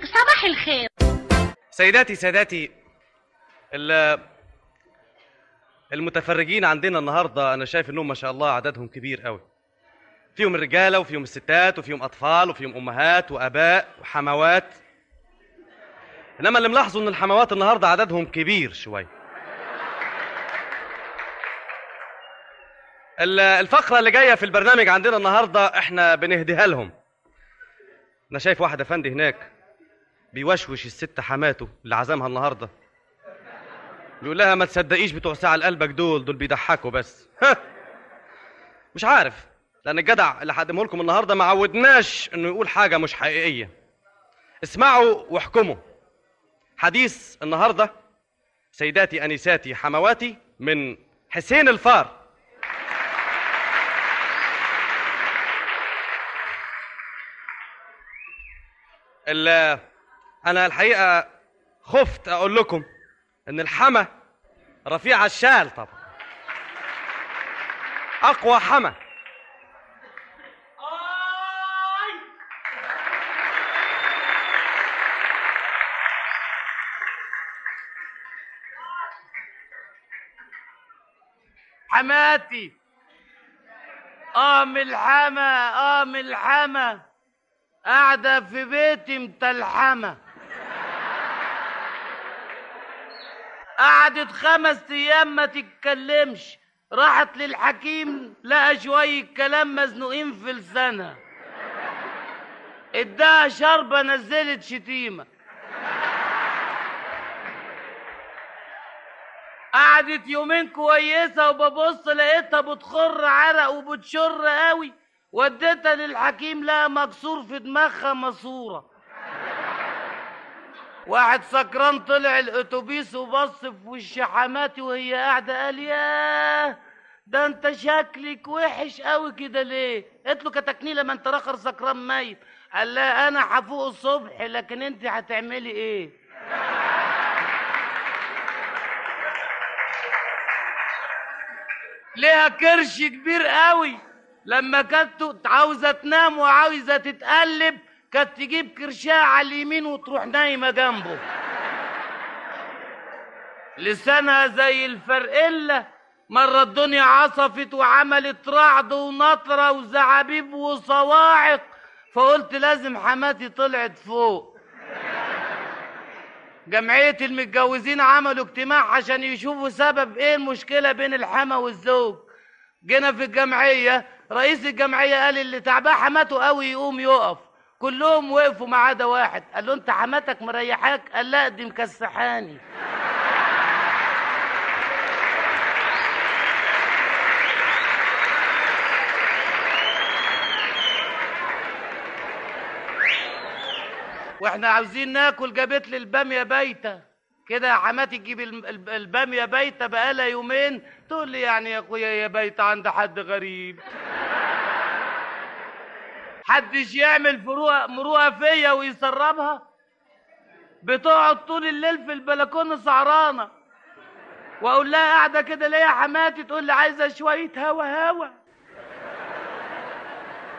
برنامج صباح الخير. سيداتي ساداتي ال- المتفرجين عندنا النهارده أنا شايف إنهم ما شاء الله عددهم كبير قوي فيهم الرجالة وفيهم الستات وفيهم أطفال وفيهم أمهات وآباء وحموات. إنما اللي ملاحظه إن الحموات النهارده عددهم كبير شوية ال- الفقرة اللي جاية في البرنامج عندنا النهارده إحنا بنهديها لهم. أنا شايف واحد افندي هناك. بيوشوش الست حماته اللي عزمها النهارده. بيقول لها ما تصدقيش بتوع ساعة قلبك دول دول بيضحكوا بس. مش عارف لأن الجدع اللي هقدمه لكم النهارده ما عودناش إنه يقول حاجة مش حقيقية. اسمعوا واحكموا. حديث النهارده سيداتي أنساتي حمواتي من حسين الفار. ال- أنا الحقيقة خفت أقول لكم إن الحما رفيع الشال طبعا. أقوى حما حماتي. ام الحما ام الحما قاعدة في بيتي متلحمة. قعدت خمس أيام ما تتكلمش. راحت للحكيم لقى شوية كلام مزنوقين في لسانها. اداها شربة نزلت شتيمة. قعدت يومين كويسة وببص لقيتها بتخر عرق وبتشر قوي. وديتها للحكيم لقى مكسور في دماغها ماسورة. واحد سكران طلع الأتوبيس وبص في وش حماتي وهي قاعدة قال ياه ده انت شكلك وحش قوي كده ليه؟ قلت له كتكنيلة ما انت راخر سكران ميت. قال لها أنا هفوق الصبح لكن انت هتعملي إيه؟ ليها كرش كبير قوي لما كانت عاوزة تنام وعاوزة تتقلب كانت تجيب كرشها على اليمين وتروح نايمة جنبه. لسانها زي الفرقله مرة الدنيا عصفت وعملت رعد ونطرة وزعابيب وصواعق فقلت لازم حماتي طلعت فوق. جمعية المتجوزين عملوا اجتماع عشان يشوفوا سبب إيه المشكلة بين الحما والزوج. جينا في الجمعية رئيس الجمعية قال اللي تعباه حماته قوي يقوم يقف. كلهم وقفوا ما عدا واحد. قال له أنت حماتك مريحاك؟ قال لا دي مكسحاني. وإحنا عاوزين ناكل. جابت لي الباميه بايته كده يا حماتي تجيب الباميه بايته بقالها يومين. تقول لي يعني يا أخويا يا بايته عند حد غريب. حدش يعمل فروقه مروءه فيا ويسربها؟ بتقعد طول الليل في البلكونة سعرانه وأقول لها قاعدة كده ليه يا حماتي تقول لي عايزة شوية هوا هوا.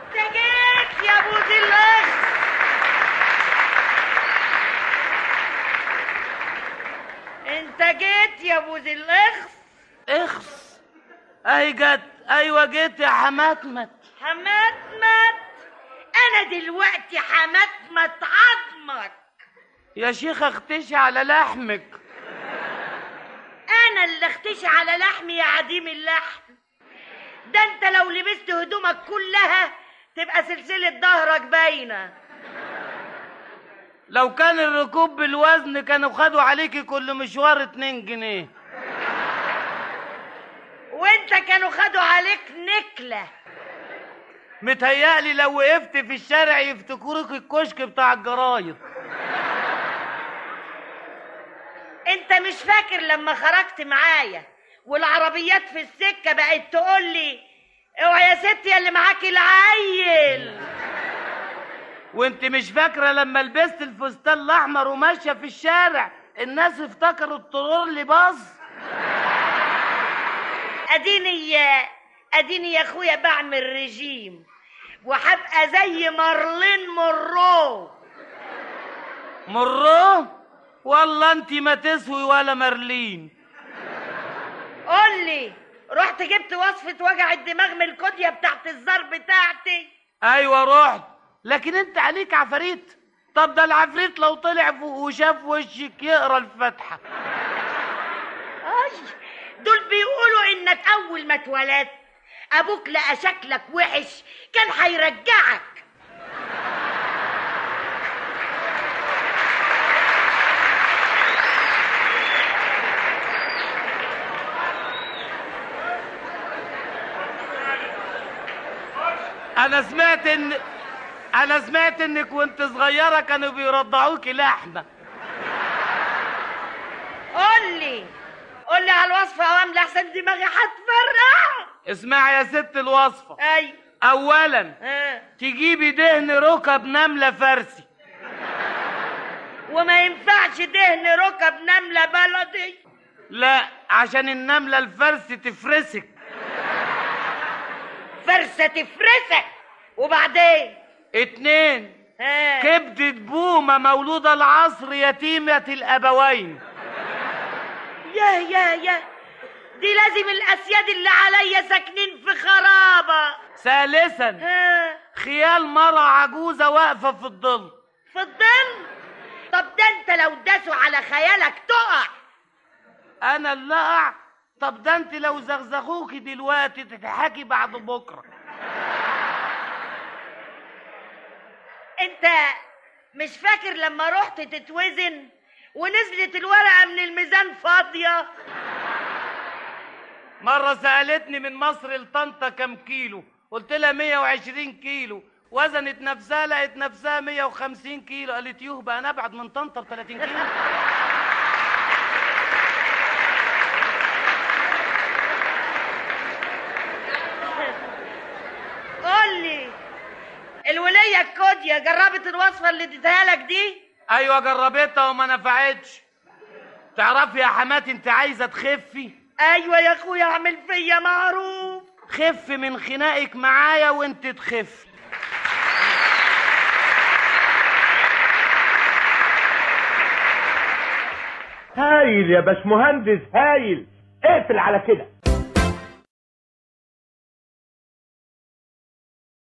انت جيت يا أبو الاخ أنت جيت يا أبو ذي الاخ إخس. أهي جت. أيوه جيت يا حماتمت. حماتمت. أنا دلوقتي حماتمت عظمك. يا شيخ اختشي على لحمك. أنا اللي اختشي على لحمي يا عديم اللحم. ده أنت لو لبست هدومك كلها تبقى سلسلة ظهرك باينة. لو كان الركوب بالوزن كانوا خدوا عليكي كل مشوار اتنين جنيه. وأنت كانوا خدوا عليك نكلة. متهيألي لو وقفت في الشارع يفتكروك الكشك بتاع الجرايد. انت مش فاكر لما خرجت معايا والعربيات في السكة بقت تقول لي أوعى يا ستي يا اللي معاكي العيل. وانت مش فاكرة لما لبست الفستان الأحمر وماشية في الشارع الناس افتكروا الطرور اللي باظ؟ أديني أديني يا اخويا بعمل رجيم. وهبقى زي مارلين مورو مرو والله أنت ما تسوي ولا مرلين قول لي رحت جبت وصفة وجع الدماغ من الكودية بتاعت الزار بتاعتي. أيوه رحت. لكن أنت عليك عفاريت. طب ده العفريت لو طلع فوق وشاف وشك يقرأ الفاتحة. اي دول بيقولوا إنك أول ما اتولدت. أبوك لقى شكلك وحش كان هيرجعك. أنا سمعت إن أنا سمعت إنك وأنت صغيرة كانوا بيرضعوكي لحمة. قول لي قول لي على الوصفة يا وام لحسن دماغي هتفرقع. اسمعي يا ست الوصفة. أي. اولا ها تجيبي دهن ركب نملة فرسي وما ينفعش دهن ركب نملة بلدي. لا عشان النملة الفرسي تفرسك. فرسة تفرسك؟ وبعدين؟ اتنين. ها كبدة بومة مولودة العصر يتيمة الأبوين. يا يا يا دي لازم الأسياد اللي عليا ساكنين في خرابة. ثالثا خيال مرة عجوزة واقفة في الظل. في الظل؟ طب ده انت لو داسوا على خيالك تقع. أنا اللي أقع؟ طب ده أنت لو زغزغوكي دلوقتي تضحكي بعد بكرة. انت مش فاكر لما رحت تتوزن ونزلت الورقة من الميزان فاضية؟ مرة سألتني من مصر لطنطا كم كيلو. قلت لها 120 كيلو. وزنت نفسها لقت نفسها 150 كيلو. قالت يوه بقى أنا أبعد من طنطا ب 30 كيلو. قول لي الولية الكودية جربت الوصفة اللي اديتها لك دي؟ أيوه جربتها وما نفعتش. تعرفي يا حماتي أنت عايزة تخفي؟ أيوه يا أخويا اعمل فيا معروف. خف من خناقك معايا وانت تخف. هايل يا باشمهندس هايل. اقفل على كده.